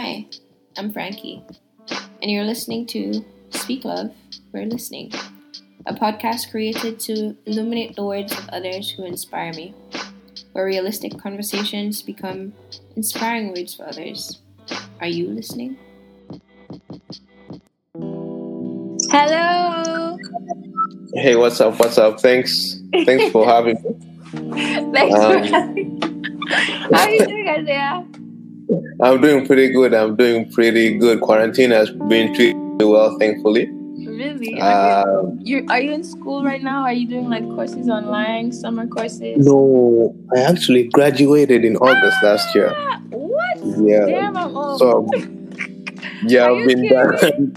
Hi, I'm Frankie, and you're listening to Speak Love, We're Listening, a podcast created to illuminate the words of others who inspire me, where realistic conversations become inspiring words for others. Are you listening? Hello. Hey, what's up? What's up? Thanks. Thanks for having me. Thanks Um, for having How are you doing, Isaiah? I'm doing pretty good. I'm doing pretty good. Quarantine has been treating me well, thankfully. Really? Are you, Um, are you in school right now? Are you doing like courses online, summer courses? no, I actually graduated in August last year. Ah, What? Yeah. Damn, I'm old. So, yeah, Are I've been done.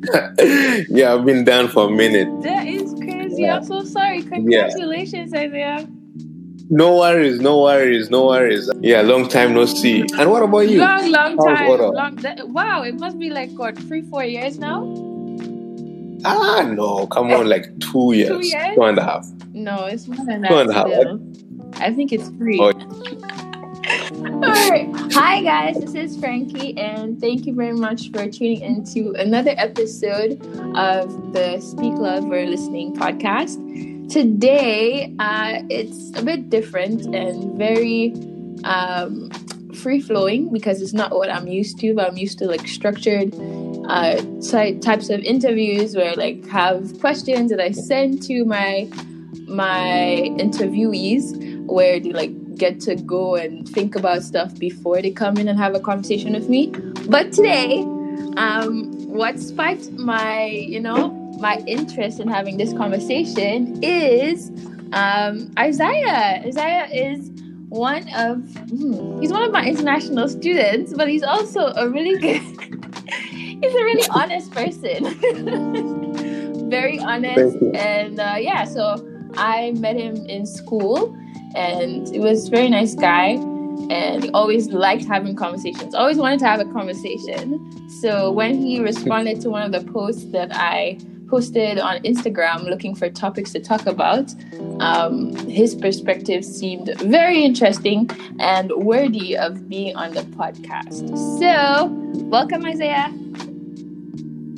yeah, I've been down for a minute. that is crazy. Yeah. I'm so sorry. Congratulations, Isaiah. No worries, no worries, no worries. Yeah, long time no see. And what about you? Long, long time. Long, that, wow, it must be like what three, four years now. Ah, no, come on, like two years, years? two and a half. No, it's more than Two that. a half. I think it's three. Oh. Hi guys, this is Frankie and thank you very much for tuning into another episode of the Speak Love We're Listening podcast. Today, uh, it's a bit different and very um, free flowing because it's not what I'm used to, but I'm used to like structured uh, ty- types of interviews where like have questions that I send to my my interviewees where they like get to go and think about stuff before they come in and have a conversation with me. But today, um, what sparked my, you know, my interest in having this conversation is um, Isaiah. Isaiah is one of hmm, he's one of my international students, but he's also a really good. he's a really honest person. Very honest, and uh, yeah. So I met him in school, and he was a very nice guy. And always liked having conversations. Always wanted to have a conversation. So when he responded to one of the posts that I posted on Instagram looking for topics to talk about, um, his perspective seemed very interesting and worthy of being on the podcast. So, welcome, Isaiah.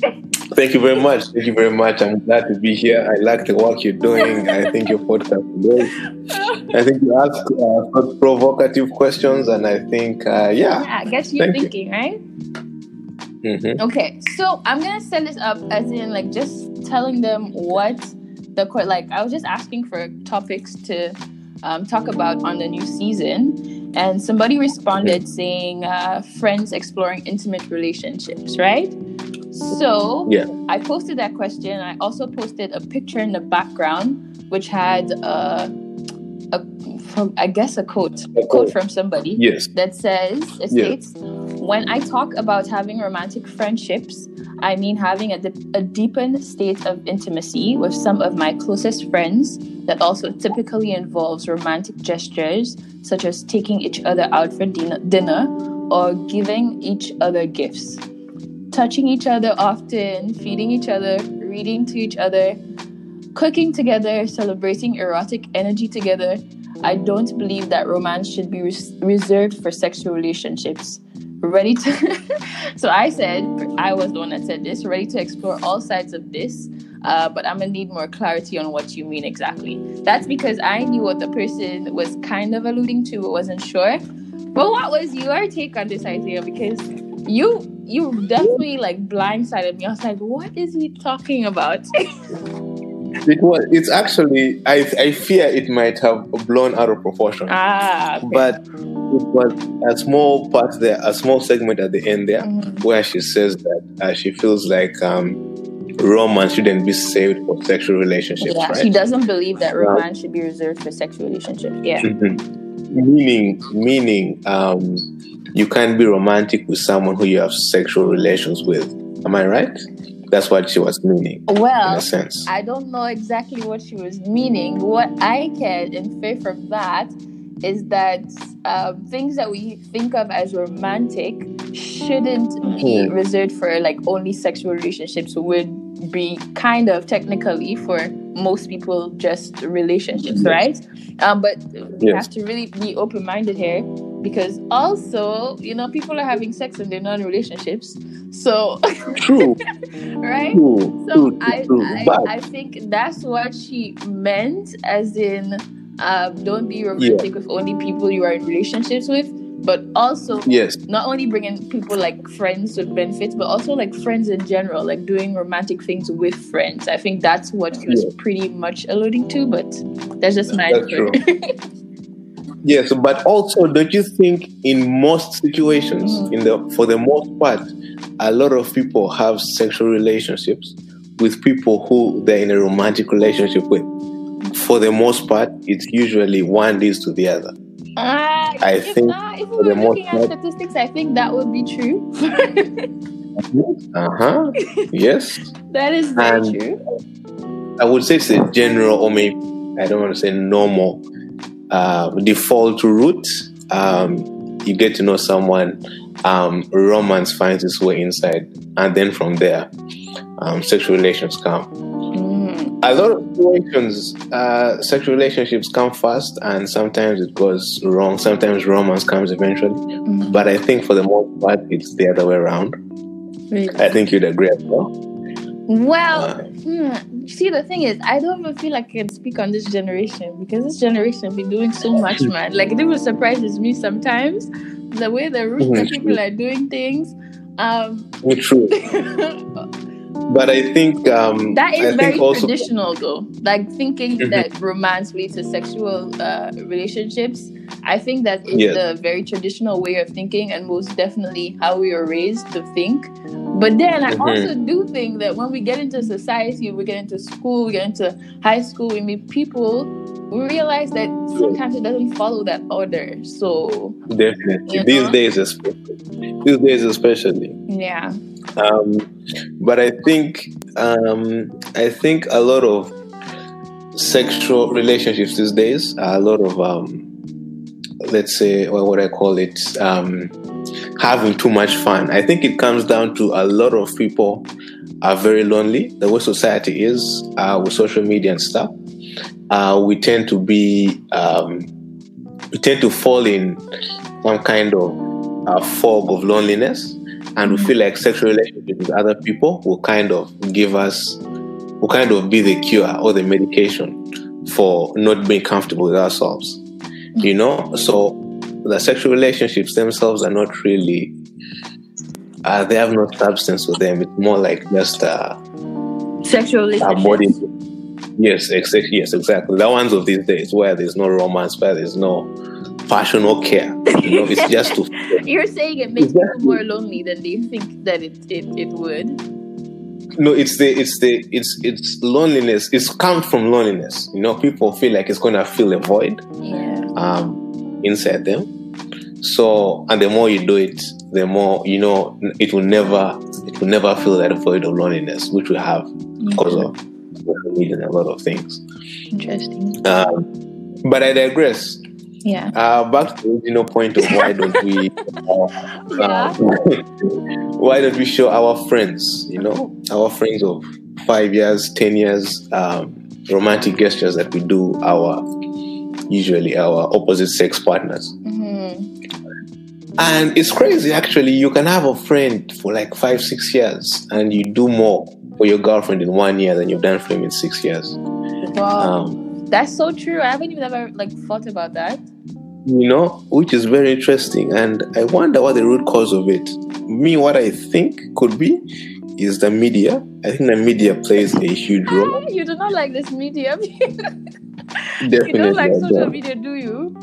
Thank you very much. Thank you very much. I'm glad to be here. I like the work you're doing. I think your podcast is great. I think you ask uh, provocative questions, and I think, uh, yeah. Yeah, guess you Thank you. thinking, right? hmm Okay, so I'm gonna set this up as in like just telling them what the court like. I was just asking for topics to um, talk about on the new season, and somebody responded saying uh, friends exploring intimate relationships, right? So Yeah. I posted that question. I also posted a picture in the background which had uh, a from I guess a quote, A quote from somebody Yes. that says it states when i talk about having romantic friendships i mean having a, dip- a deepened state of intimacy with some of my closest friends that also typically involves romantic gestures such as taking each other out for din- dinner or giving each other gifts touching each other often feeding each other reading to each other cooking together celebrating erotic energy together I don't believe that romance should be res- reserved for sexual relationships. Ready to. so I said, I was the one that said this, ready to explore all sides of this, uh, but I'm gonna need more clarity on what you mean exactly. That's because I knew what the person was kind of alluding to, but wasn't sure. But what was your take on this idea? Because you you definitely like blindsided me. I was like, what is he talking about? It was. It's actually. I. I fear it might have blown out of proportion. ah, okay. But it was a small part there, a small segment at the end there, Mhm. where she says that uh, she feels like um, romance shouldn't be saved for sexual relationships, Yeah, right? she doesn't believe that romance should be reserved for sexual relationships. Yeah. Mhm. Meaning, meaning, um, you can't be romantic with someone who you have sexual relations with. Am I right? That's what she was meaning, in Well, a sense. I don't know exactly what she was meaning. What I can infer from that is that um, things that we think of as romantic shouldn't be Mhm. reserved for like only sexual relationships would be kind of technically for most people just relationships right um, but we Yes. have to really be open-minded here because also, you know, people are having sex and they're not in relationships. So, True. right? True. So true, I. I, I think that's what she meant, as in, um, don't be romantic with only people you are in relationships with, but also yes, not only bringing people like friends with benefits, but also like friends in general, like doing romantic things with friends. I think that's what he was Yeah. pretty much alluding to, but that's just my That's true. yes. But also, don't you think in most situations, Mhm. in the for the most part, a lot of people have sexual relationships with people who they're in a romantic relationship with. For the most part, it's usually one leads to the other. Ah, I if think not, if we were looking at statistics, I think that would be true. Uh huh. yes. that is very And- true. I would say it's a general, or maybe I don't want to say normal, uh, default route. Um, you get to know someone, um, romance finds its way inside, and then from there, um, sexual relations come. A lot of situations, uh, sexual relationships come first, and sometimes it goes wrong. Sometimes romance comes eventually, Mm. but I think for the most part, it's the other way around. Really. I think you'd agree as well. Well, Uh, hmm, see, the thing is, I don't even feel like I can speak on this generation because this generation be doing so much, man. Like, it even surprises me sometimes the way the rooster Mhm. people are doing things. Um, true, but I think um, that is I very traditional, though. Like thinking Mhm. that romance leads to sexual uh, relationships. I think that is Yes. the very traditional way of thinking, and most definitely how we were raised to think. But then I Mhm. also do think that when we get into society, we get into school, we get into high school, we meet people, we realize that sometimes it doesn't follow that order. So Definitely. You These know? days, especially. These days, especially. yeah, Um, but I think, um, I think a lot of sexual relationships these days are a lot of, um, let's say, what would I call it? Um, having too much fun. I think it comes down to a lot of people are very lonely. The way society is uh, with social media and stuff, uh, we tend to be, um, we tend to fall in some kind of uh, fog of loneliness, and we feel like sexual relationships with other people will kind of give us, will kind of be the cure or the medication for not being comfortable with ourselves. You know, so the sexual relationships themselves are not really, uh, they have no substance to them. It's more like just uh, sexual body. relationships. Yes, ex- yes, exactly. The ones of these days where there's no romance, where there's no passion or care. You know, it's just to You're saying it makes Exactly. people more lonely than they think that it, it, it would. no it's the it's the it's it's loneliness it's come from loneliness you know people feel like it's going to fill a void Yeah. um inside them so and the more you do it the more you know it will never it will never fill that void of loneliness which we have because of media and a lot of things Interesting. um but i digress Yeah. uh back to the original point of why don't we Yeah. um, why don't we show our friends, you know, our friends of five years, ten years, um, romantic gestures that we do our usually our opposite sex partners. Mhm. And it's crazy actually. You can have a friend for like five, six years and you do more for your girlfriend in one year than you've done for him in six years. Wow. Um, That's so true. I haven't even ever like thought about that. You know, which is very interesting. And I wonder what the root cause of it. Me, what I think could be is the media. I think the media plays a huge role. You do not like this medium. you don't like social media, do you?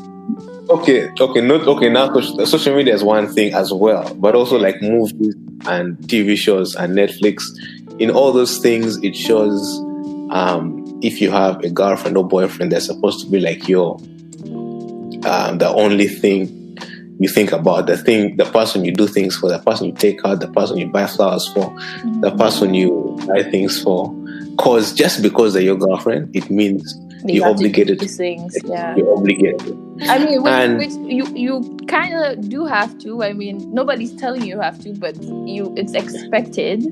Okay, okay, not okay. Now, social, social media is one thing as well, but also like movies and TV shows and Netflix. In all those things, it shows um, if you have a girlfriend or boyfriend, they're supposed to be like your um, the only thing you think about, the thing, the person you do things for, the person you take out, the person you buy flowers for, the person you buy things for. Cause just because they're your girlfriend, it means They you're have to obligated. things. Yeah. You're obligated. I mean, which, And- which you you kind of do have to. I mean, nobody's telling you have to, but you it's expected.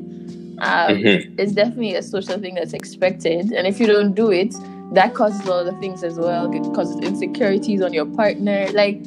Um, Mhm. It's definitely a social thing that's expected, and if you don't do it, that causes a lot of things as well. It causes insecurities on your partner. Like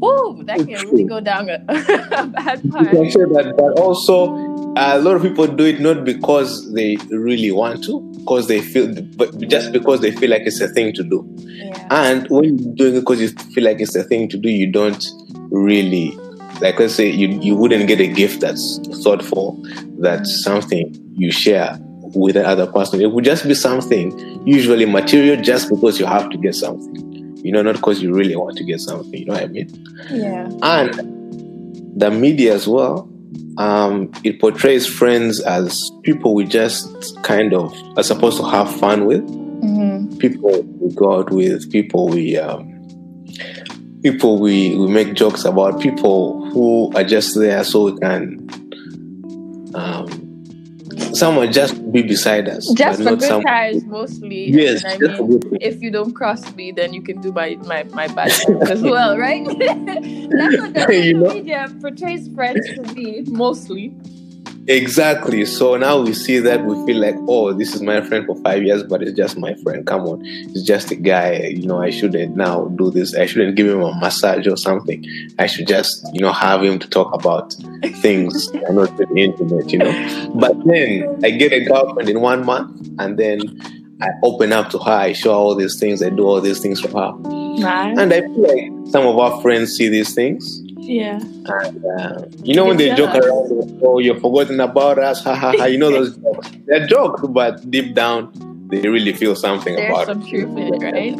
whoo, that can really go down a, a bad You part. can say that, but also a lot of people do it not because they really want to, because they feel, but just because they feel like it's a thing to do. Yeah. And when you're doing it because you feel like it's a thing to do, you don't really, like let's say, you, you wouldn't get a gift that's thoughtful, that's mm. something you share with another person. It would just be something, usually material, just because you have to get something. You know, not because you really want to get something. You know what I mean? Yeah. And the media as well, um, it portrays friends as people we just kind of are supposed to have fun with hmm people we go out with, people we um, people we, we make jokes about, people who are just there so we can um, someone just be beside us, Just for good some- times, mostly. Yes, I mean, if you don't cross me, then you can do my my, my bad as well, right? That's what the You social know? media portrays friends to be, mostly. Exactly. So now we see that we feel like, oh, this is my friend for five years, but it's just my friend. Come on, it's just a guy. You know, I shouldn't now do this. I shouldn't give him a massage or something. I should just, you know, have him to talk about things that are not really intimate. You know. But then I get a girlfriend in one month, and then I open up to her. I show all these things. I do all these things for her, Nice. and I feel like some of our friends see these things. Yeah. And, uh, you know when they joke around, oh, you're forgotten about us, ha ha ha. You know those jokes. They're jokes, but deep down, they really feel something There's about some it. truth in it, right?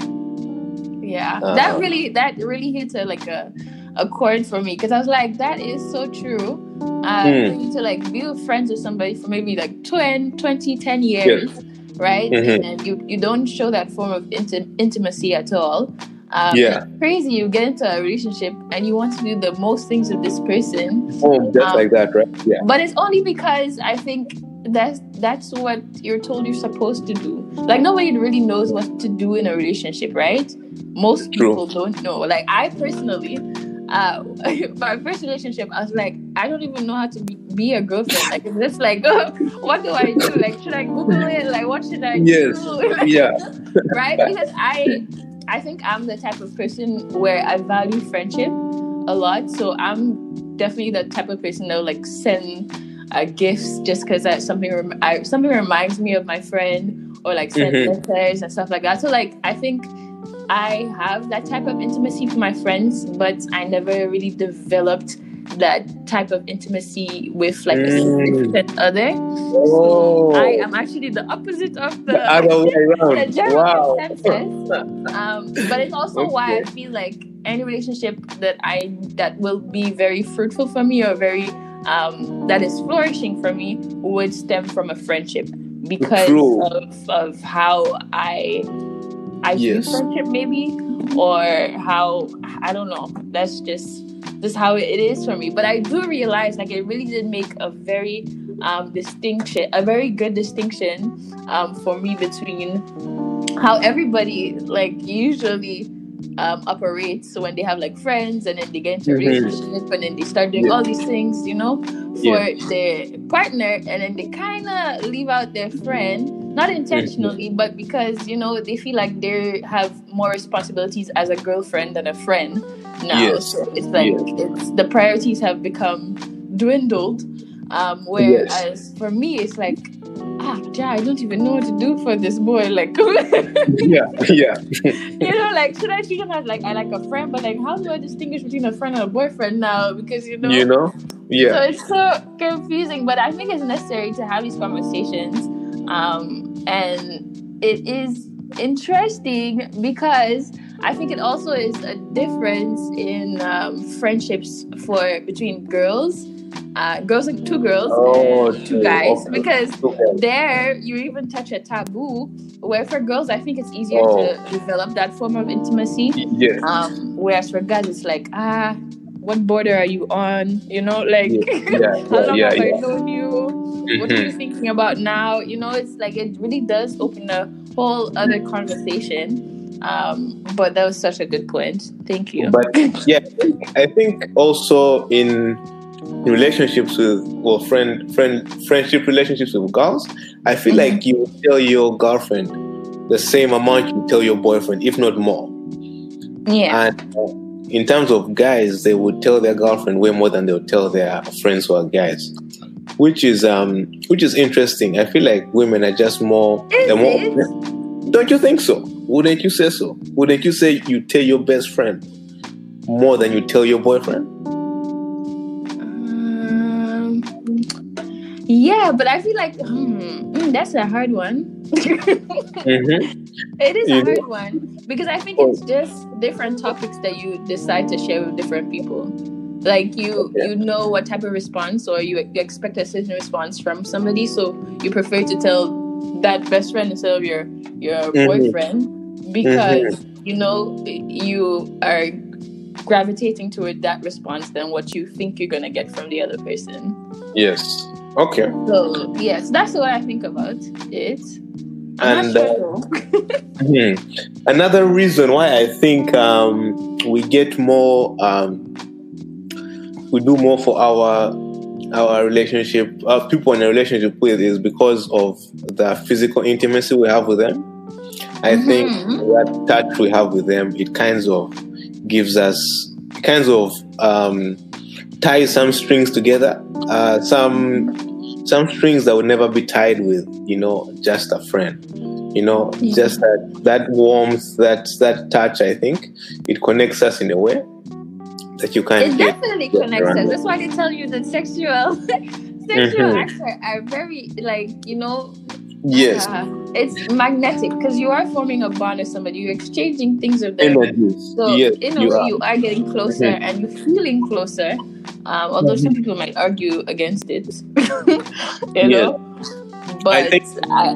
Yeah. That really that really hits a like a a chord for me because I was like, that is so true. Uh, you to like be friends with somebody for maybe like 20, 20 10 years, right? Mhm. And you, you don't show that form of inti- intimacy at all. Um, Yeah. it's crazy. You get into a relationship and you want to do the most things with this person, Oh, just Um, like that, right? Yeah. but it's only because I think that's that's what you're told you're supposed to do. Like nobody really knows what to do in a relationship, right? Most True. people don't know. Like I personally, uh, my first relationship, I was like, I don't even know how to be, be a girlfriend. Like it's just like, what do I do? Like should I Google it? Like what should I Yes. do? Yeah. right? Because I I think I'm the type of person where I value friendship a lot. So I'm definitely the type of person that will like send uh, gifts just because that something rem- I, something reminds me of my friend or like send Mhm. letters and stuff like that. So like I think I have that type of intimacy for my friends, but I never really developed that type of intimacy with like a Mm. significant other. Oh, I am actually the opposite of the, the other way the around. general Wow. consensus. Um, but it's also why I feel like any relationship that I that will be very fruitful for me or very um, that is flourishing for me would stem from a friendship because True. of, of how I I Yes. view friendship maybe or how I don't know. That's just this how it is for me. But I do realize like it really did make a very um, distinction, a very good distinction um, for me between how everybody like usually um, operates So when they have like friends and then they get into a Mhm. relationship and then they start doing Yeah. all these things, you know, for Yeah. their partner and then they kind of leave out their friend, not intentionally, but because you know they feel like they have more responsibilities as a girlfriend than a friend now. Yes. So it's like it's the priorities have become dwindled. Um, whereas for me, it's like, ah, ja, I don't even know what to do for this boy. Like, Yeah, yeah. you know, like, should I treat him as like I like a friend? But like, how do I distinguish between a friend and a boyfriend now? Because you know, You know? yeah. so it's so confusing. But I think it's necessary to have these conversations, um, and it is interesting because I think it also is a difference in um, friendships for between girls, uh, girls like two girls Oh, and two guys, Okay. because Okay. there you even touch a taboo where for girls I think it's easier Oh. to develop that form of intimacy. Yes. Um, whereas for guys it's like ah, what border are you on? You know, like Yeah, how yeah, long yeah, have. I known you? What are you thinking about now? You know, it's like it really does open a whole other conversation. Um, but that was such a good point. Thank you. But yeah, I think also in relationships with well friend friend friendship relationships with girls, I feel Mhm. like you tell your girlfriend the same amount you tell your boyfriend, if not more. yeah. And uh, in terms of guys, they would tell their girlfriend way more than they would tell their friends who are guys, which is um, which is interesting. I feel like women are just more. They're more don't you think so? Wouldn't you say so? Wouldn't you say you tell your best friend more than you tell your boyfriend? Yeah, but I feel like hmm, mm, that's a hard one. Mm-hmm. It is You a hard one because I think it's just different topics that you decide to share with different people. Like you, Okay. you know what type of response, or you, you expect a certain response from somebody, so you prefer to tell that best friend instead of your your Mhm. boyfriend because you know you are gravitating toward that response than what you think you're gonna get from the other person. Yes. Okay. So yes, that's what I think about it. I'm And uh, sure though. hmm, another reason why I think um, we get more, um, we do more for our our relationship, our people in a relationship with, is because of the physical intimacy we have with them. I think Mhm. that touch we have with them, it kinds of gives us, kinds of um, ties some strings together. Uh, some some strings that would never be tied with, you know, just a friend. You know, Yeah. just that that warmth, that that touch. I think it connects us in a way that you can't It definitely connects us. That's why they tell you that sexual sexual acts are, are very like you know Yes, uh, it's magnetic because you are forming a bond with somebody. You're exchanging things with them. energies. So yes, in a you way, are. you are getting closer Mhm. and you're feeling closer. Um, although some people might argue against it, you know. But think- uh,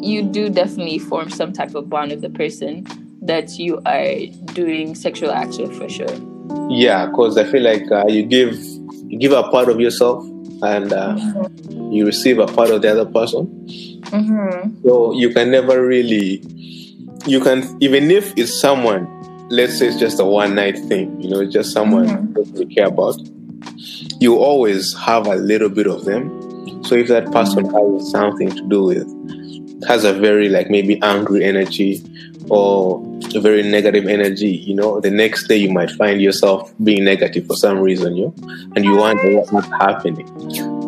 you do definitely form some type of bond with the person that you are doing sexual acts with for sure. Yeah, because I feel like uh, you give you give a part of yourself and uh, you receive a part of the other person. Mm-hmm. So you can never really, you can even if it's someone, let's say it's just a one night thing, you know, just someone Mhm. that you care about. You always have a little bit of them. So if that person has something to do with, has a very like maybe angry energy or a very negative energy, you know, the next day you might find yourself being negative for some reason, you know, and you wonder what's happening.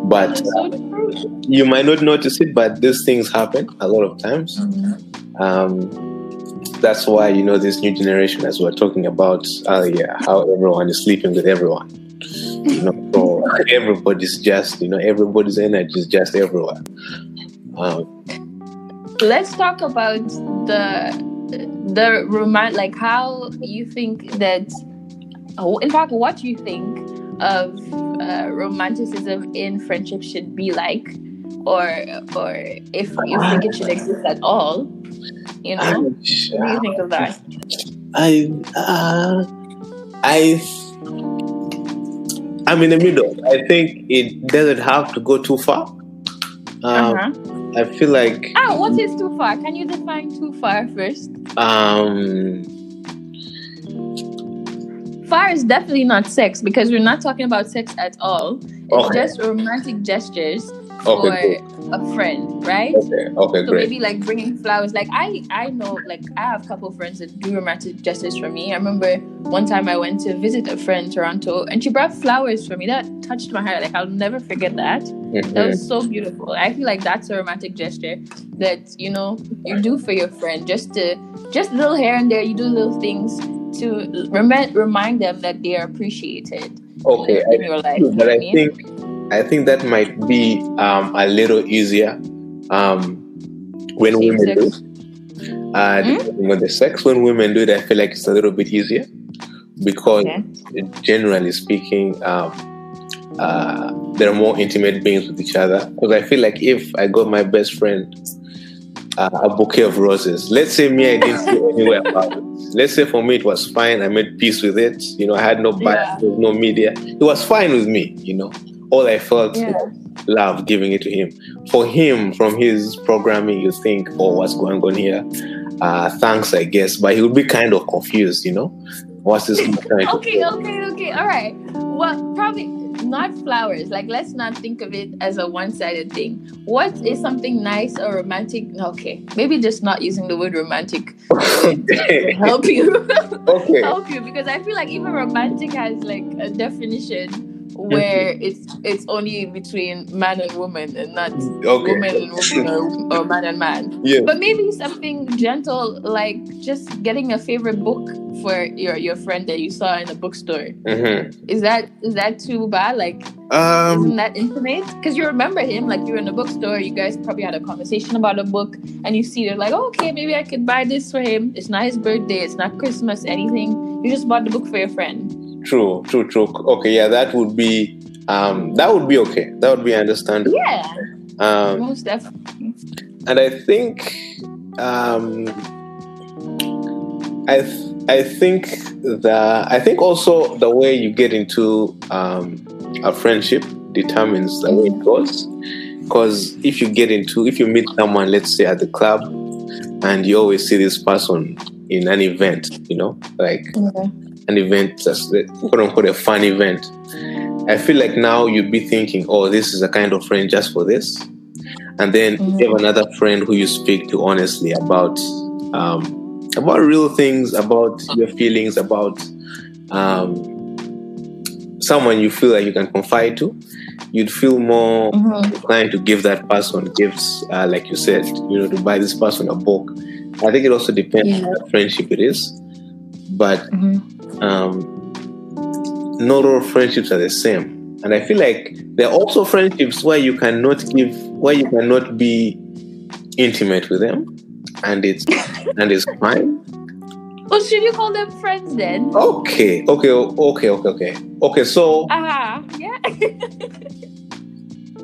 But true. you might not notice it, but these things happen a lot of times. Um, that's why you know this new generation, as we are talking about earlier, how everyone is sleeping with everyone. You know, so everybody's just you know everybody's energy is just everywhere. Um, Let's talk about the the roman like how you think that oh, in fact what you think of uh, romanticism in friendship should be like or or if you think it should exist at all you know what do you think of that I uh, I I'm in the middle. I think it doesn't have to go too far. Um, uh-huh. I feel like ah what is too far? Can you define too far first? Um, far is definitely not sex because we're not talking about sex at all. It's Okay. just romantic gestures for Okay, a friend right okay, okay, So great. maybe like bringing flowers. Like I, I know, like I have a couple of friends that do romantic gestures for me. I remember one time I went to visit a friend in Toronto, and she brought flowers for me. That touched my heart. Like I'll never forget that. That Mhm. was so beautiful. I feel like that's a romantic gesture that you know you do for your friend, just to just little here and there. You do little things to remind remind them that they are appreciated Okay, in I your life. do, you know but I think I think that might be um, a little easier um, when Same women do. sex. Uh, Hmm? depending on the sex, when women do it, I feel like it's a little bit easier because, Okay. generally speaking, um, uh, they're more intimate beings with each other. Because I feel like if I got my best friend uh, a bouquet of roses, let's say me, I didn't feel anywhere about it. Let's say for me it was fine. I made peace with it. You know, I had no bias, Yeah. no media. It was fine with me. You know, all I felt Yeah. love giving it to him. For him, from his programming, you think, oh, what's going on here? Uh, thanks, I guess. But he would be kind of confused. You know, what's this okay, okay, okay. All right. Well, probably not flowers. Like, let's not think of it as a one-sided thing. What is something nice or romantic? Okay, maybe just not using the word romantic okay. help you. okay. help you because I feel like even romantic has like a definition where it's it's only between man and woman and not Okay. woman and woman or, or man and man. Yeah. But maybe something gentle like just getting a favorite book for your your friend that you saw in a bookstore. Mhm. Is that is that too bad? Like Um. isn't that intimate? Because you remember him, like you're in a bookstore, you guys probably had a conversation about a book, and you see it like, oh, okay, maybe I could buy this for him. It's not his birthday, it's not Christmas, anything. You just bought the book for your friend. True. True. True. Okay. Yeah. That would be. Um. That would be okay. That would be understandable. Yeah, Um. most definitely. and I think um, I th- I think that I think also the way you get into um, a friendship determines the way it goes. Because if you get into if you meet someone, let's say at the club, and you always see this person in an event, you know, like an event that's the- quote unquote a fun event. I feel like now you'd be thinking, oh, this is a kind of friend just for this. And then you have another friend who you speak to honestly about um, about real things, about your feelings, about um, someone you feel like you can confide to. You'd feel more Mhm. inclined to give that person gifts, uh, like you said, you know, to buy this person a book. I think it also depends Yeah. on what friendship it is, but Mhm. Um, not all friendships are the same. And I feel like there are also friendships where you cannot give, where you cannot be intimate with them, and it's and it's fine. Well, should you call them friends then? Okay, okay, okay, okay, okay, okay. So, Ah, yeah.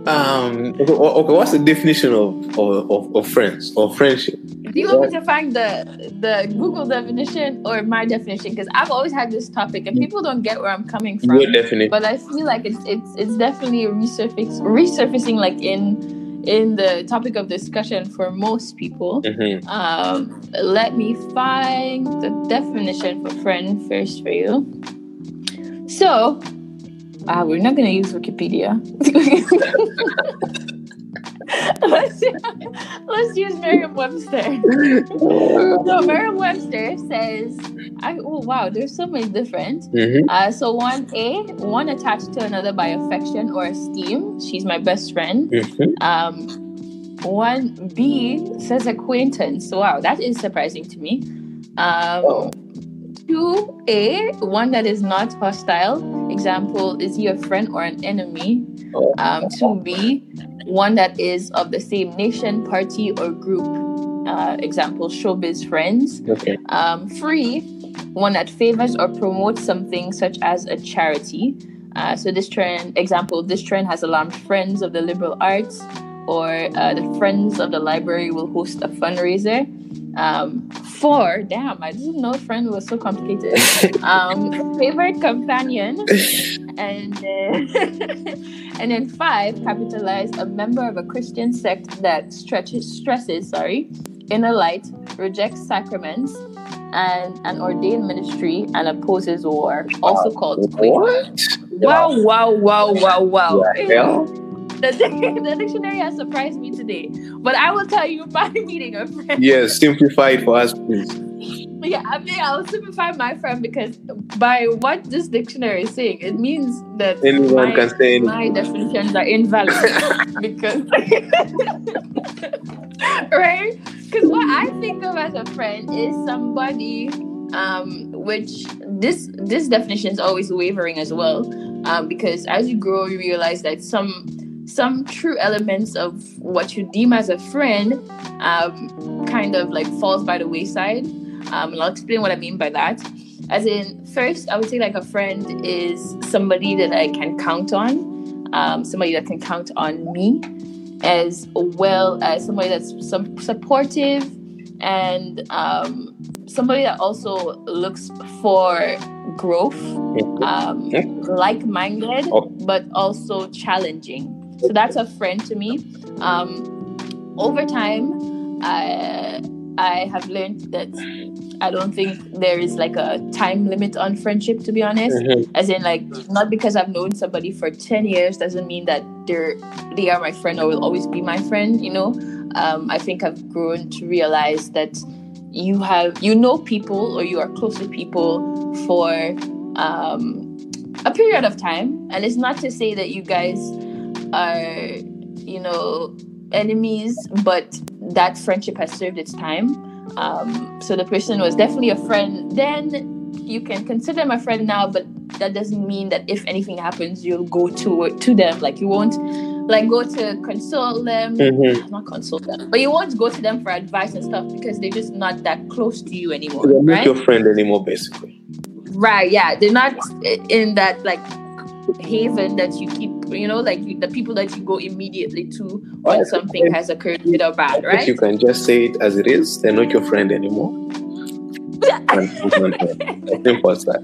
um, okay, okay, what's the definition of of, of, friends or friendship? Do you want me to find the the Google definition or my definition? Because I've always had this topic and people don't get where I'm coming from. Your definition. But I feel like it's it's it's definitely resurface resurfacing like in in the topic of discussion for most people. Mhm. Um, let me find the definition for friend first for you. So, uh, we're not gonna use Wikipedia. let's let's use Merriam-Webster. So Merriam-Webster says, I, "Oh wow, there's so many different." Mhm. Uh, so one A, one attached to another by affection or esteem. She's my best friend. Mhm. Um, one B says acquaintance. Wow, that is surprising to me. Um, Oh. Two A, one that is not hostile. Example, is he a friend or an enemy? Um, two B, one that is of the same nation, party, or group. Uh, example, showbiz friends. Okay. Um, free, one that favors or promotes something such as a charity. Uh, so this trend, example, this trend has alarmed friends of the liberal arts, or uh, the friends of the library will host a fundraiser. Um, four, damn, I didn't know friend was so complicated. Um, favorite companion, and uh, and then five, capitalize a member of a Christian sect that stretches stresses, sorry, inner light, rejects sacraments, and an ordained ministry and opposes war, also called Quaker. Wow, wow, wow, wow, wow. Hell? The, the dictionary has surprised me today. But I will tell you by meeting a friend. Yes, simplify it for us, please. Yeah, I mean, I'll simplify my friend because by what this dictionary is saying, it means that Anyone my, can say anything. my definitions are invalid because right because what i think of as a friend is somebody um which this this definition is always wavering as well um because as you grow you realize that some some true elements of what you deem as a friend um kind of like falls by the wayside. Um and i'll explain what i mean by that. As in first i would say like a friend is somebody that i can count on um, somebody that can count on me as well as somebody that's some supportive and um, somebody that also looks for growth um, like-minded Oh. but also challenging so that's a friend to me um, over time uh, I have learned that I don't think there is like a time limit on friendship. To be honest, Mhm. as in like not because I've known somebody for ten years doesn't mean that they're they are my friend or will always be my friend. You know, um, I think I've grown to realize that you have you know people or you are close to people for um, a period of time, and it's not to say that you guys are you know enemies, but that friendship has served its time. Um, so the person was definitely a friend then. You can consider them a friend now, but that doesn't mean that if anything happens, you'll go to to them. Like you won't like go to console them Mhm. not consult them, but you won't go to them for advice and stuff because they're just not that close to you anymore, They're not right? your friend anymore, basically. Right? Yeah, they're not in that like haven that you keep. You know, like the people that you go immediately to when something has occurred, good or bad, right? If right? you can just say it as it is, they're not your friend anymore. And move on. As simple as that.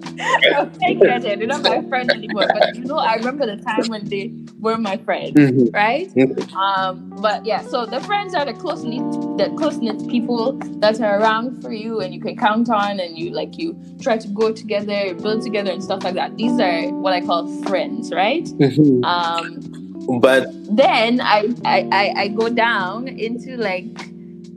okay, good. They're not my friend anymore, but you know, I remember the time when they were my friend, Mhm. right? Okay. Um, but yeah, so the friends are the close knit, the close knit people that are around for you and you can count on, and you like you try to go together, build together, and stuff like that. These are what I call friends, right? Mhm. Um, But then I I, I, I go down into like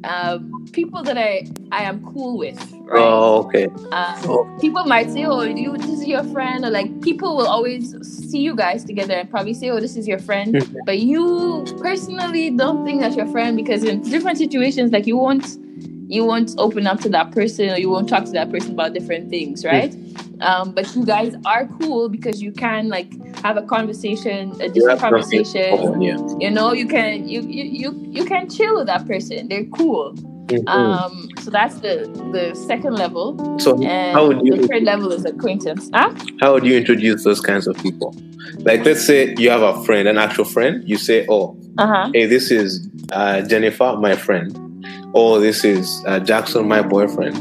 um, people that I I am cool with, right? oh, okay. Um, Oh. people might say, "Oh, you this is your friend," or like people will always see you guys together and probably say, "Oh, this is your friend," but you personally don't think that's your friend because in different situations, like you won't you won't open up to that person or you won't talk to that person about different things, right? Um, but you guys are cool because you can like have a conversation, a You decent have nothing in conversation. yeah. You know, you can you you you you can chill with that person. They're cool. Mhm. Um, so that's the the second level. so And how would you the third level is acquaintance. Huh? how would you introduce those kinds of people? Like let's say you have a friend, an actual friend, you say, Oh, Uh-huh. hey, this is uh, Jennifer, my friend. Oh, this is uh, Jackson, my boyfriend.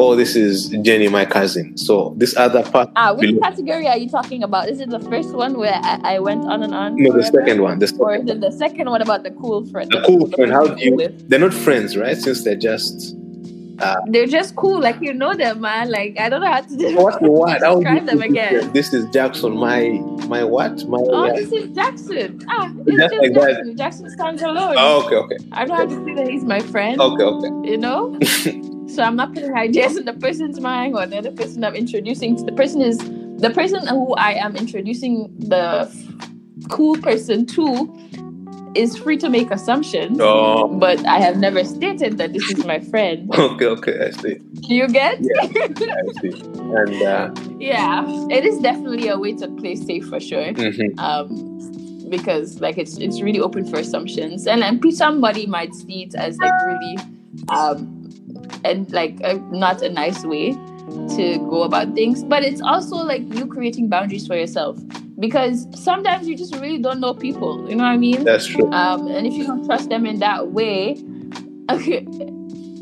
Or this is Jenny, my cousin. So this other part Ah, which below- category are you talking about? Is it the first one where I, I went on and on? No, the second one. The Or second is it the second one about the cool friend? The cool friend, how do you- with? they're not friends, right? Since they're just They're just cool, like you know them, man. Like I don't know how to do what what? Describe them again. This is Jackson, my my what? My Oh, what? this is Jackson. Ah, it's Just like that. Jackson. Jackson stands alone. Oh, okay, okay, I don't have to say that he's my friend. okay, okay. you know so i'm not putting ideas in the person's mind or the other person i'm introducing to the person is the person who i am introducing the cool person to is free to make assumptions Oh, but i have never stated that this is my friend okay, okay. I see. Do you get Yeah, I see. And uh, yeah it is definitely a way to play safe for sure mhm. um because like it's it's really open for assumptions and and somebody might see it as like really um and like a, not a nice way to go about things but it's also like you creating boundaries for yourself because sometimes you just really don't know people you know what i mean that's true. um and if you don't trust them in that way okay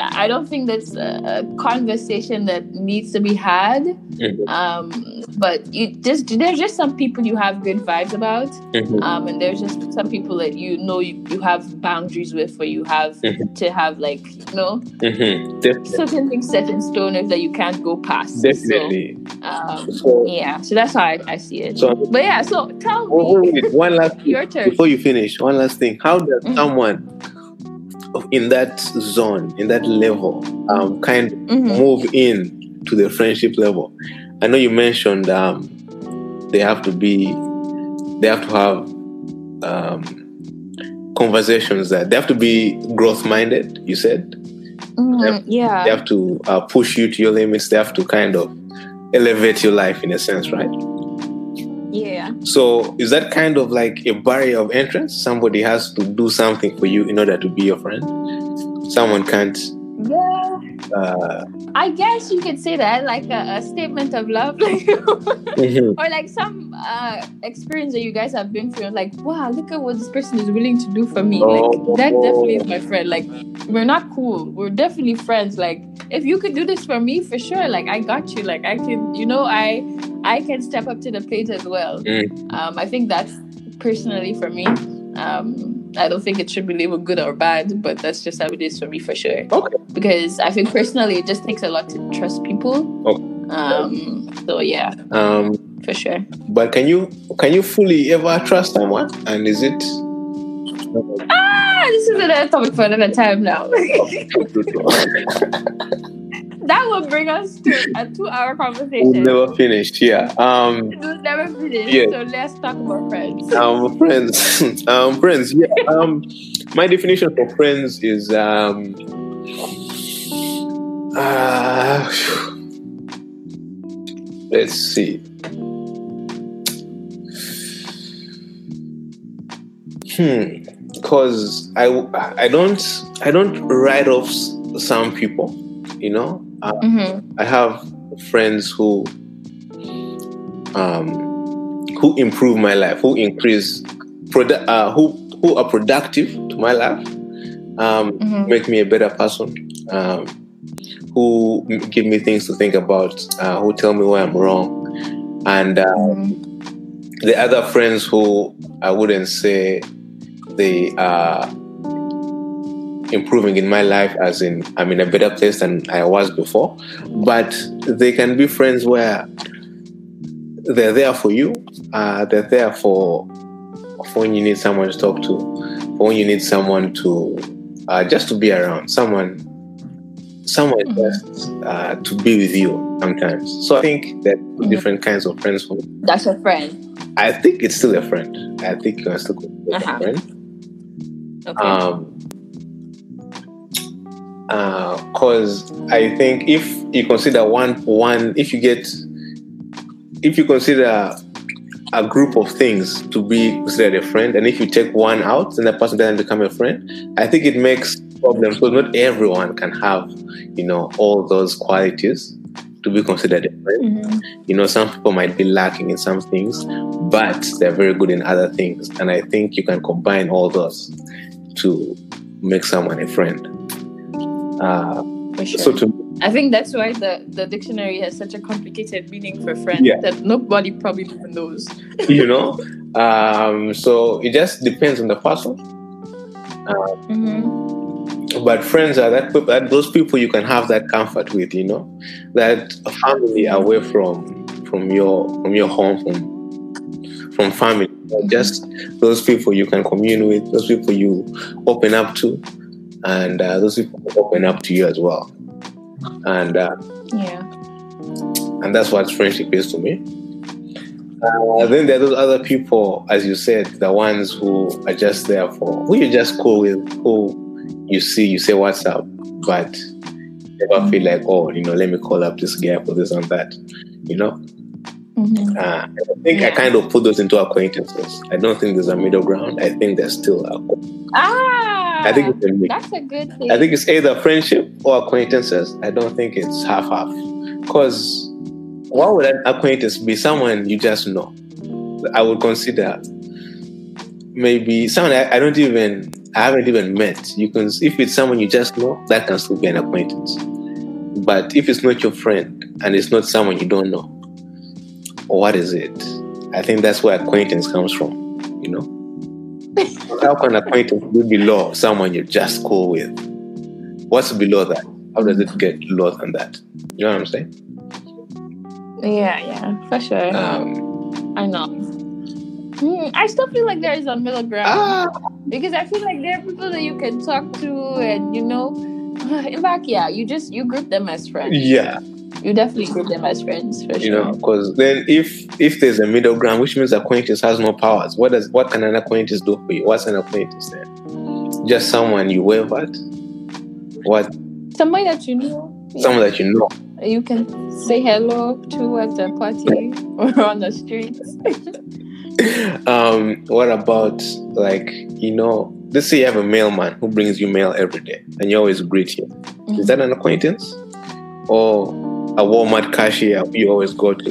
I don't think that's a, conversation that needs to be had. Mhm. Um, but you just there's just some people you have good vibes about, Mhm. um, and there's just some people that you know you, you have boundaries with, or you have Mhm. to have like you know Mhm. Certain things set in stone that you can't go past. Definitely. So, um, So, yeah, so that's how I, I see it. so But yeah, so tell oh, me wait, one last your turn. before you finish. One last thing. How does Mhm. someone in that zone, in that level, um, kind of Mhm. move in to the friendship level? I know you mentioned um, they have to be, they have to have um, conversations that they have to be growth minded. You said Mhm, Yeah. they have to uh, push you to your limits. They have to kind of elevate your life in a sense, right? So is that kind of like a barrier of entrance? Somebody has to do something for you in order to be your friend. Someone can't. Yeah. Uh, I guess you could say that like a, a statement of love, mhm. or like some uh, experience that you guys have been through. Like, wow, look at what this person is willing to do for me. Oh. Like, that definitely is my friend. Like, we're not cool. We're definitely friends. Like, if you could do this for me, for sure. Like, I got you. Like, I can, you know, I, I can step up to the plate as well. Mm. Um, I think that's personally for me. Um, I don't think it should be labeled good or bad, but that's just how it is for me for sure. Okay. Because I think personally, it just takes a lot to trust people. Okay. Um. So yeah, Um, for sure. but can you can you fully ever trust someone? And is it? Ah, this is another topic for another time now. that will bring us to a two-hour We'll conversation. never finish. Yeah. Um. It will never finish. Yeah. So let's talk about friends. Um, friends. um, friends. Yeah. Um, my definition for friends is um. Uh, let's see. Hmm. Because I I don't I don't write off some people. You know. Uh, Mm-hmm. I have friends who um, who improve my life, who increase, produ- uh, who who are productive to my life, um, Mhm. make me a better person, um, who give me things to think about, uh, who tell me where I'm wrong, and uh, Mm-hmm. the other friends who I wouldn't say they are improving in my life, as in I'm in a better place than I was before, but they can be friends where they're there for you. Uh, they're there for for when you need someone to talk to, for when you need someone to uh, just to be around, someone, someone Mhm. just uh, to be with you sometimes. So I think that Mhm. different kinds of friends for me. That's a friend. I think it's still a friend. I think you can still it Uh-huh. a friend. Okay. Um, because I think if you consider one one, if you get, if you consider a group of things to be considered a friend, and if you take one out, then the person doesn't become a friend. I think it makes problems because not everyone can have, you know, all those qualities to be considered a friend. Mhm. You know, some people might be lacking in some things, but they're very good in other things. And I think you can combine all those to make someone a friend. Uh, For sure. so to I think that's why the, the dictionary has such a complicated meaning for friend Yeah. that nobody probably even knows. you know, um, so it just depends on the person. Mm-hmm. But friends are that, that those people you can have that comfort with. You know, that family away from from your from your home from from family. Just those people you can commune with, those people you open up to, and uh, those people open up to you as well. And uh, Yeah. and that's what friendship is to me. Uh, then there are those other people, as you said, the ones who are just there for who you just cool with, who you see, you say what's up, but never feel like, oh, you know, let me call up this guy for this and that, you know. Mm-hmm. Uh, I think I kind of put those into acquaintances. I don't think there's a middle ground. I think there's still a, Ah, I think it's a that's a good thing. I think it's either friendship or acquaintances. I don't think it's half half. Because why would an acquaintance be someone you just know? I would consider maybe someone I, I don't even I haven't even met. You can if it's someone you just know, that can still be an acquaintance. But if it's not your friend and it's not someone you don't know, what is it? I think that's where acquaintance comes from, you know? How can acquaintance be below someone you're just cool with? What's below that? How does it get lower than that? You know what I'm saying? yeah, yeah, for sure. Um, I know. Hmm, I still feel like there is a middle ground ah, because I feel like there are people that you can talk to, and you know, in fact, yeah, you just you group them as friends. yeah, You definitely group them as friends for you sure. know, because then if if there's a middle ground, which means acquaintance has no powers, what does what can an acquaintance do for you? What's an acquaintance then? Just someone you wave at? What? Somebody that you know. yeah. Someone that you know? you can say hello to at the party or on the streets. um, what about like you know? Let's say you have a mailman who brings you mail every day, and you always greet him. Is that an acquaintance, or a Walmart cashier you always go to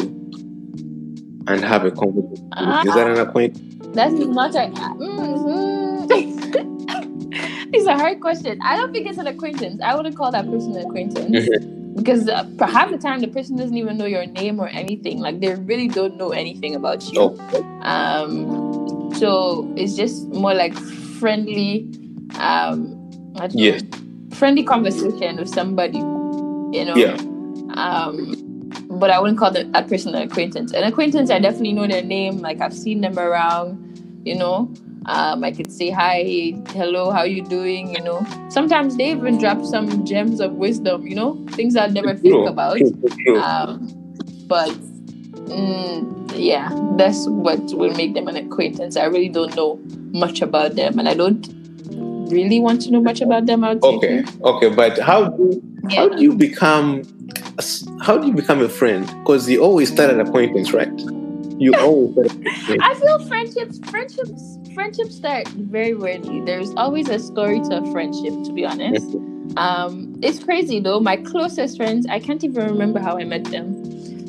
and have a conversation? with? Is that an acquaintance? That's not a. Mm-hmm. it's a hard question. I don't think it's an acquaintance. I wouldn't call that person an acquaintance because uh, half the time the person doesn't even know your name or anything. Like they really don't know anything about you. Oh, Um, so it's just more like friendly, um, I don't Yes. know, friendly conversation with somebody, you know. Yeah. Um, but I wouldn't call that, that person an acquaintance. An acquaintance, I definitely know their name. Like I've seen them around, you know. Um, I could say hi, hello, how you doing? You know. Sometimes they even drop some gems of wisdom, you know, things I'd never think about. Um, but mm, yeah, that's what will make them an acquaintance. I really don't know much about them, and I don't really want to know much about them. I would say. okay, okay, but how do Yeah. how do you become how do you become a friend? Because you always start an acquaintance, right? You always start an acquaintance. I feel friendships, friendships, friendships start very weirdly. There's always a story to a friendship, to be honest. Um, it's crazy though. My closest friends, I can't even remember how I met them.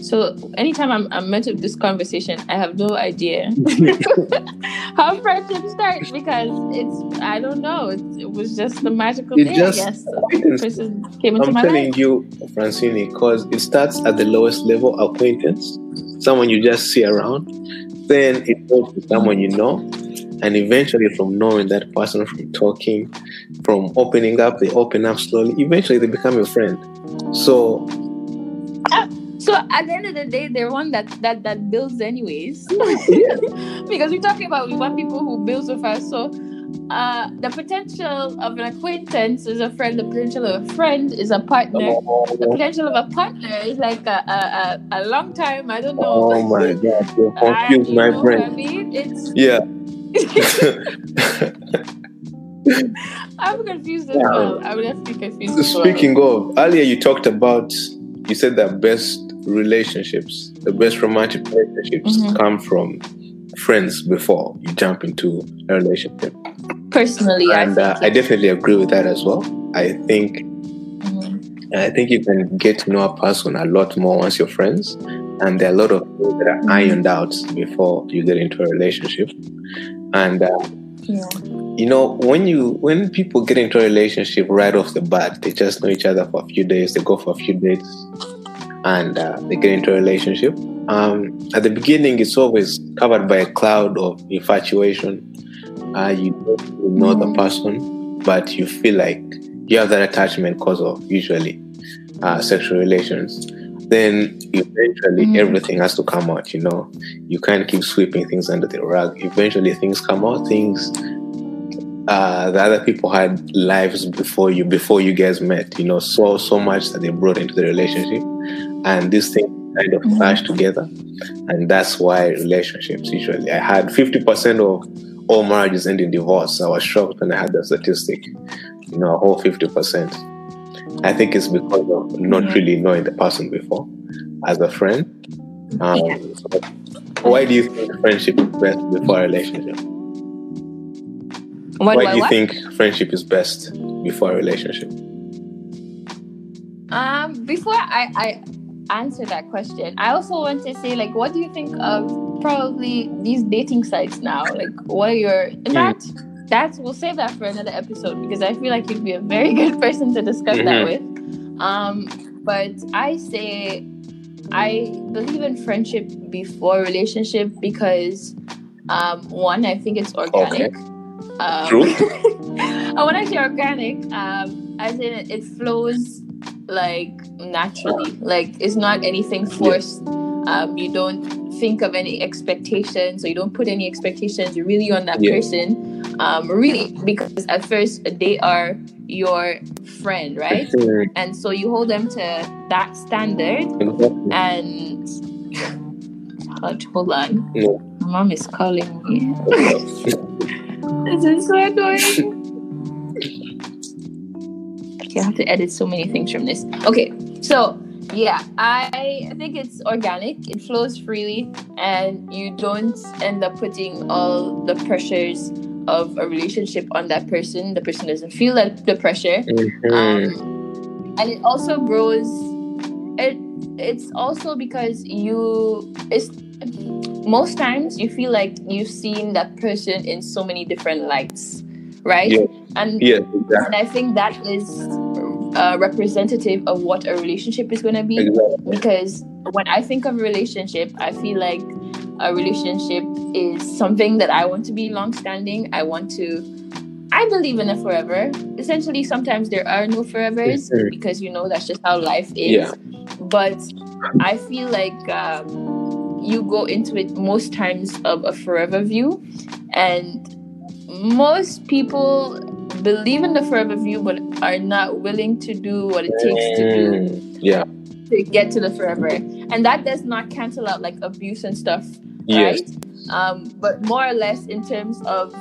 So anytime I'm, I'm met with this conversation, I have no idea how friendship starts because it's I don't know. It, it was just the magical It day, just- I guess person came into I'm my telling life. you, Francine, because it starts at the lowest level acquaintance, someone you just see around, then it goes to someone you know, and eventually from knowing that person, from talking, from opening up, they open up slowly. Eventually, they become your friend. So ah, So at the end of the day, they're one that that that builds anyways. because we're talking about we want people who build with us. So uh, the potential of an acquaintance is a friend. The potential of a friend is a partner. The potential of a partner is like a a, a, a long time. I don't know. oh my God, you I- confused you my know what I mean, it's Yeah. I'm confused as Yeah. well. I'm definitely confused. as well. Speaking of, earlier you talked about, you said that best relationships, the best romantic relationships Mhm. come from friends before you jump into a relationship. personally, And I uh, I definitely agree with that as well. I think Mhm. I think you can get to know a person a lot more once you're friends, and there are a lot of things that are Mhm. ironed out before you get into a relationship. And uh, yeah. you know when you when people get into a relationship right off the bat they just know each other for a few days they go for a few dates and uh, they get into a relationship. Um, at the beginning it's always covered by a cloud of infatuation. Uh, you don't know the person but you feel like you have that attachment because of usually uh, sexual relations. Then eventually Mhm. everything has to come out you know. You can't keep sweeping things under the rug. Eventually things come out things uh, the other people had lives before you before you guys met you know so so much that they brought into the relationship and this thing kind of Mhm. together and that's why relationships usually i had 50% of all marriages end in divorce i was shocked when i had that statistic you know a whole 50% i think it's because of not Mhm. really knowing the person before as a friend um, Yeah. so why do you think friendship is best before a relationship What, why what, do you what? think friendship is best before a relationship? Um, before I, I answer that question, I also want to say, like, what do you think of probably these dating sites now? Like, what are your in Mm. fact, that's we'll save that for another episode because I feel like you'd be a very good person to discuss that with. Um, but I say I believe in friendship before relationship because um, one, I think it's organic. Um, True. and when I say organic, um, as in it flows like naturally. Like it's not anything forced. Um, you don't think of any expectations, or you don't put any expectations. You're really on that Yeah. person. Um, really, because at first they are your friend, right? Mm, And so you hold them to that standard. And hold, hold on, Yeah. my mom is calling me. This is so annoying. I have to edit so many things from this. Okay, so yeah, I think it's organic. It flows freely, and you don't end up putting all the pressures of a relationship on that person. The person doesn't feel that the pressure, Mhm. um, and it also grows. It it's also because you it's most times you feel like you've seen that person in so many different lights, right? Yeah. And Yes, exactly. and I think that is uh, representative of what a relationship is going to be. exactly. Because when I think of a relationship, I feel like a relationship is something that I want to be long standing. I want to I believe in a forever. Essentially, sometimes there are no forevers because you know that's just how life is. Yeah. But I feel like um, you go into it most times of a forever view, and most people believe in the forever view but are not willing to do what it takes to do Mm, yeah. to get to the forever. And that does not cancel out like abuse and stuff, Yes. right? Um, but more or less in terms of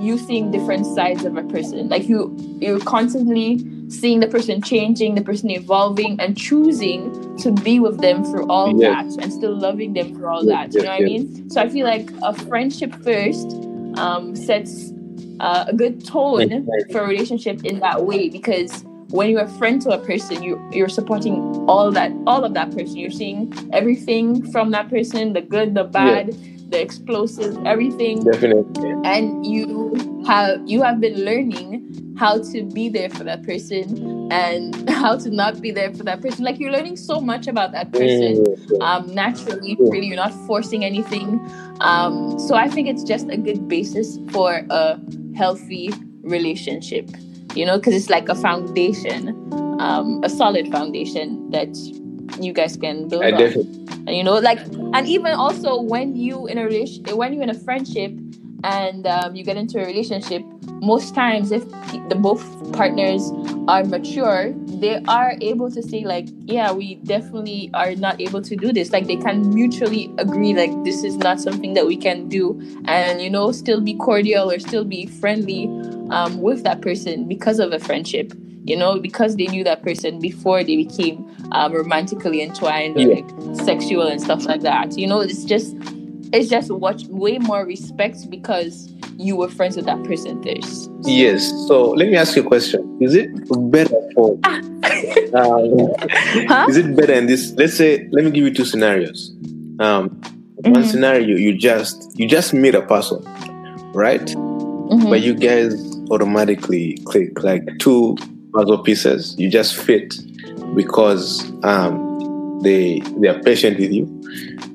you seeing different sides of a person. Like you you're constantly seeing the person changing, the person evolving and choosing to be with them through all Yes. that and still loving them for all Yes, that. You know what I mean? So I feel like a friendship first um, sets uh, a good tone for a relationship in that way because when you're a friend to a person you you're supporting all that all of that person. You're seeing everything from that person the good the bad the explosive everything. Definitely. and you have you have been learning how to be there for that person and how to not be there for that person. Like you're learning so much about that person Mm, um, naturally really you're not forcing anything. Um, so i think it's just a good basis for a healthy relationship you know because it's like a foundation um, a solid foundation that you guys can build I on definitely. and you know like and even also when you in a relation when you're in a friendship and um, you get into a relationship most times if the both partners are mature they are able to say like yeah we definitely are not able to do this. Like they can mutually agree like this is not something that we can do. And you know still be cordial or still be friendly um, with that person because of a friendship you know because they knew that person before they became um, romantically entwined or Yeah. like sexual and stuff like that you know it's just it's just what way more respect because you were friends with that person first Yes. So let me ask you a question. Is it better for um, Huh? is it better in this let's say let me give you two scenarios. Um one Mhm. scenario you just you just meet a person, right? Mhm. But you guys automatically click like two puzzle pieces. You just fit because um they they are patient with you.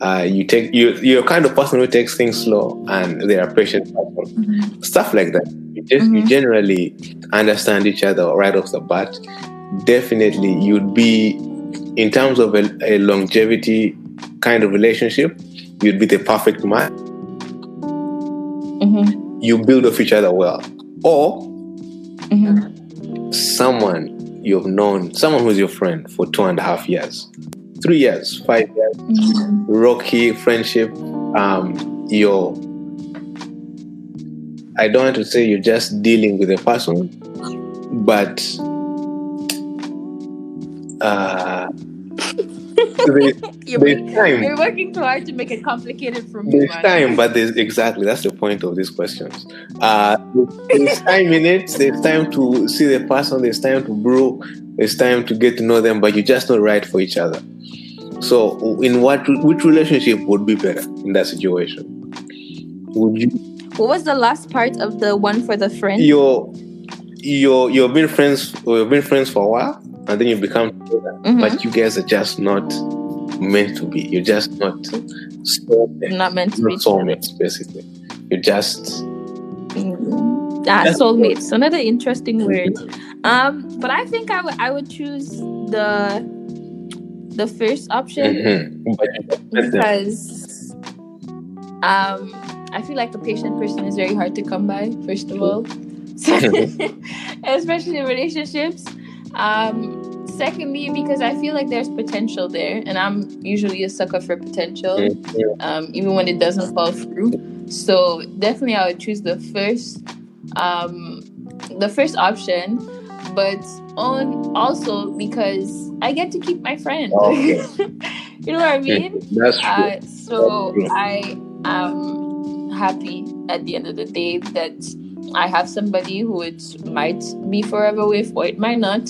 Uh, you take you you're kind of person who takes things slow and they are patient. Mhm. stuff like that. You just you Mhm. generally understand each other right off the bat. Definitely, you'd be in terms of a, a longevity kind of relationship. You'd be the perfect match. Mhm. You build off each other well, or Mhm. Someone you've known, someone who's your friend for two and a half years, three years, five years, Mhm. rocky friendship. Um, you're I don't want to say you're just dealing with a person, but uh, there's, You're, there's time. you're working too hard to make it complicated for me There's man. time, but there's exactly that's the point of these questions. Uh, there's time in it. There's time to see the person. There's time to brew. There's time to get to know them, but you're just not right for each other. So, in what which relationship would be better in that situation? Would you what was the last part of the one for the friend you're you're you've been friends you've been friends for a while and then you become Mhm. but you guys are just not meant to be. You're just not soulmates, not meant to be not soulmates, basically. You're just Mhm. Ah, soulmates. Another interesting word. Um, but I think I would I would choose the the first option Mhm. But you don't let them- because um I feel like a patient person is very hard to come by. First of all, especially in relationships. Um, secondly, because I feel like there's potential there, and I'm usually a sucker for potential um, even when it doesn't fall through. So definitely, I would choose the first, um, the first option, but on also because I get to keep my friend. Okay. you know what I mean? That's true. Uh, so That's true. I am happy at the end of the day that I have somebody who it might be forever with, or it might not,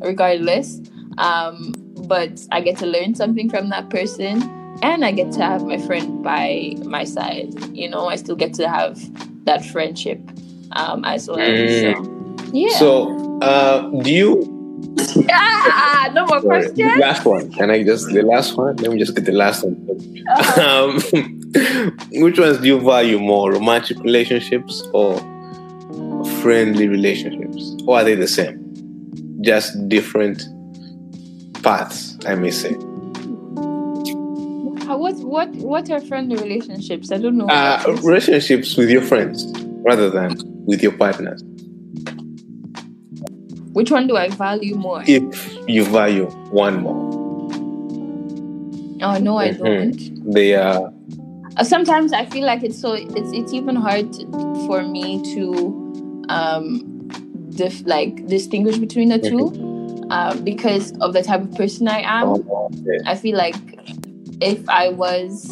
regardless. Um, but I get to learn something from that person, and I get to have my friend by my side. You know, I still get to have that friendship um, as well. Mm. So, yeah. So, uh, do you? ah, no more Sorry, the questions. last one. Can I just the last one? Let me just get the last one. Um, which ones do you value more, romantic relationships or friendly relationships, or are they the same? Just different paths, I may say. What what what are friendly relationships? I don't know. Uh, relationships with your friends rather than with your partners. Which one do I value more? If you value one more. Oh no, I Mhm. don't. They are Uh, sometimes I feel like it's so it's it's even hard for me to um dif- like distinguish between the 2 uh, because of the type of person I am. oh. I feel like if I was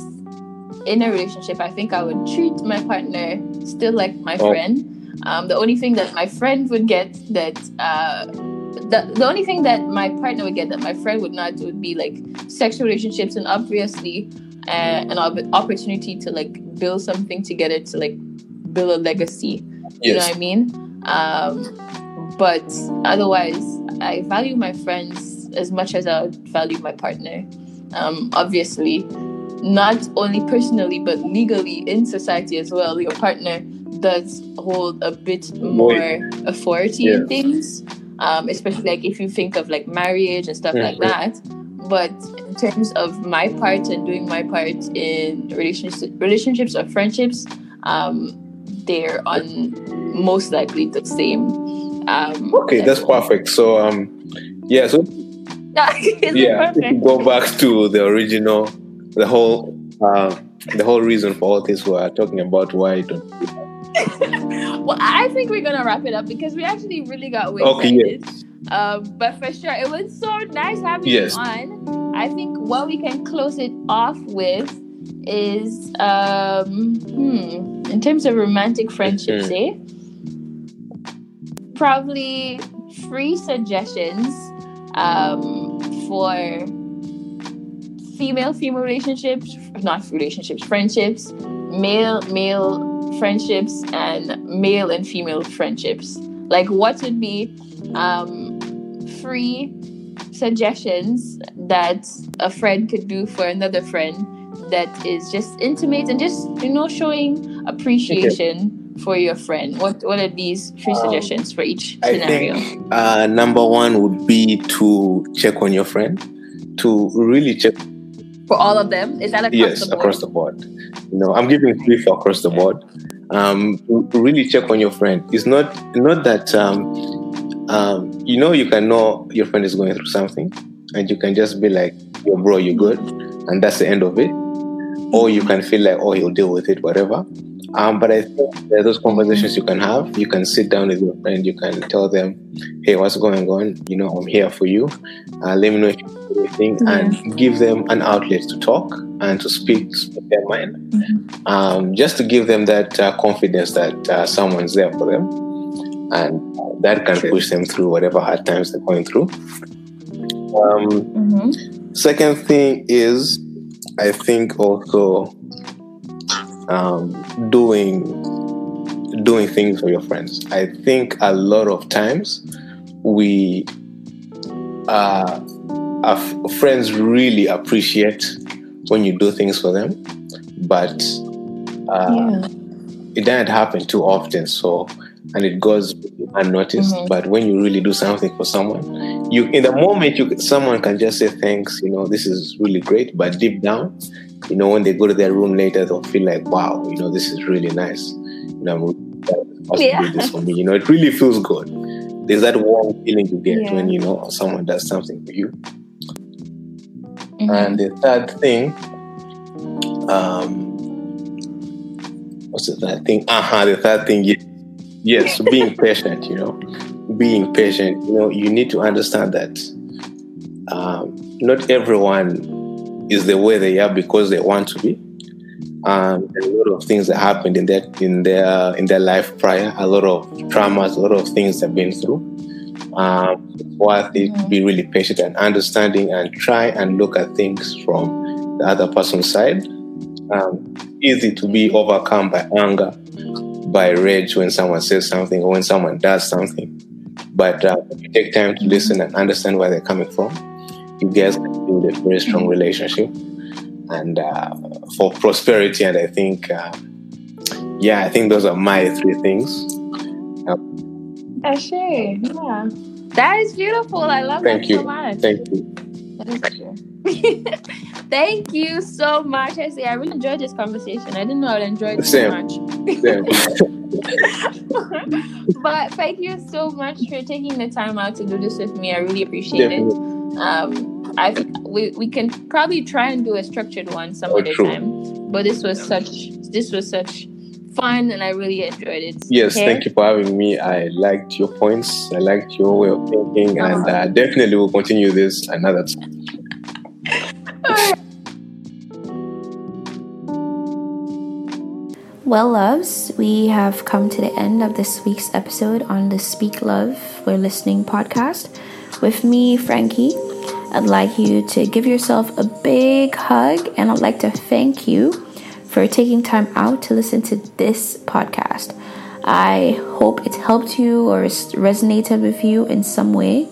in a relationship, I think I would treat my partner still like my Oh. friend. Um, the only thing that my friend would get that uh, the, the only thing that my partner would get that my friend would not would be like sexual relationships and obviously uh, an op- opportunity to like build something together to like build a legacy. You know what I mean? Um, but otherwise, I value my friends as much as I value my partner. Um, obviously, not only personally but legally in society as well. Your partner does hold a bit more authority in things, um, especially like if you think of like marriage and stuff like Mhm. that. But in terms of my part and doing my part in relationships, relationships or friendships, um, they're on most likely the same. Um, Okay, that's perfect. So um yeah, so yeah, if you perfect? go back to the original the whole uh, the whole reason for all this we're talking about why don't well, I think we're gonna wrap it up because we actually really got way Okay, excited. Um, but for sure, it was so nice having Yes. you on. I think what we can close it off with is, um, hmm, in terms of romantic friendships, Mhm. eh? Probably three suggestions um, for female female relationships, not relationships, friendships, male male friendships, and male and female friendships. Like, what would be um, three suggestions that a friend could do for another friend that is just intimate and just you know showing appreciation for your friend? What what are these three Um, suggestions for each I scenario? think uh, number one would be to check on your friend, to really check. For all of them, is that across yes, the board? across the board. You know, I'm giving three for across the board. Um, really check on your friend. It's not not that um, um, you know you can know your friend is going through something, and you can just be like, "Yo, bro, you good," and that's the end of it. Or you can feel like, "Oh, he'll deal with it, whatever." Um, but I think those conversations you can have. You can sit down with your friend. You can tell them, "Hey, what's going on? You know, I'm here for you. Uh, let me know if you anything," and give them an outlet to talk and to speak, speak their mind. Um, just to give them that uh, confidence that uh, someone's there for them, and that can True. push them through whatever hard times they're going through. Um, Mhm. Second thing is, I think also um, doing doing things for your friends. I think a lot of times we uh, our f- friends really appreciate when you do things for them, but uh, yeah. it doesn't happen too often. So, and it goes unnoticed. Mhm. But when you really do something for someone, you in the moment you someone can just say thanks. You know, this is really great. But deep down, you know, when they go to their room later, they'll feel like, wow, you know, this is really nice. You know, I'm really Yeah. this for me. You know, it really feels good. There's that warm feeling you get Yeah. when you know someone does something for you. Mhm. And the third thing, um, what's the third thing? Uh huh. The third thing, yes, yes, being patient. You know, being patient. You know, you need to understand that um, not everyone is the way they are because they want to be. Um, a lot of things that happened in their in their in their life prior, a lot of traumas, a lot of things they've been through. Um, it's worth it to be really patient and understanding and try and look at things from the other person's side. Um, easy to be overcome by anger, by rage when someone says something or when someone does something. But uh, take time to listen and understand where they're coming from, you guys can build a very strong relationship and uh, for prosperity. And I think, uh, yeah, I think those are my three things. Yeah, sure. Yeah. That is beautiful. I love Thank that you. so much. Thank you. Is true. Thank you so much. I say I really enjoyed this conversation. I didn't know I'd enjoy it so Same. much. Yeah. but thank you so much for taking the time out to do this with me. I really appreciate it. Um, I think we, we can probably try and do a structured one some other true. time. But this was such this was such fun and I really enjoyed it. Yes, Okay? thank you for having me. I liked your points. I liked your way of thinking, and Uh-huh. uh, definitely will continue this another time. Well, loves, we have come to the end of this week's episode on the Speak Love We're Listening podcast. With me, Frankie, I'd like you to give yourself a big hug and I'd like to thank you for taking time out to listen to this podcast. I hope it helped you or res- resonated with you in some way.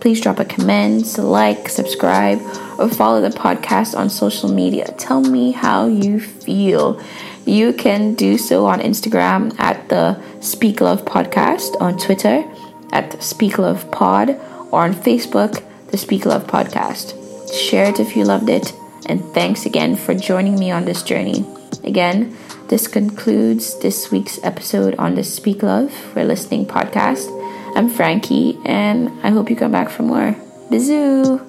Please drop a comment, like, subscribe, or follow the podcast on social media. Tell me how you feel. You can do so on Instagram at the Speak Love Podcast, on Twitter at Speak Love Pod, or on Facebook, the Speak Love Podcast. Share it if you loved it, and thanks again for joining me on this journey. Again, this concludes this week's episode on the Speak Love We're Listening podcast. I'm Frankie, and I hope you come back for more. Bisous!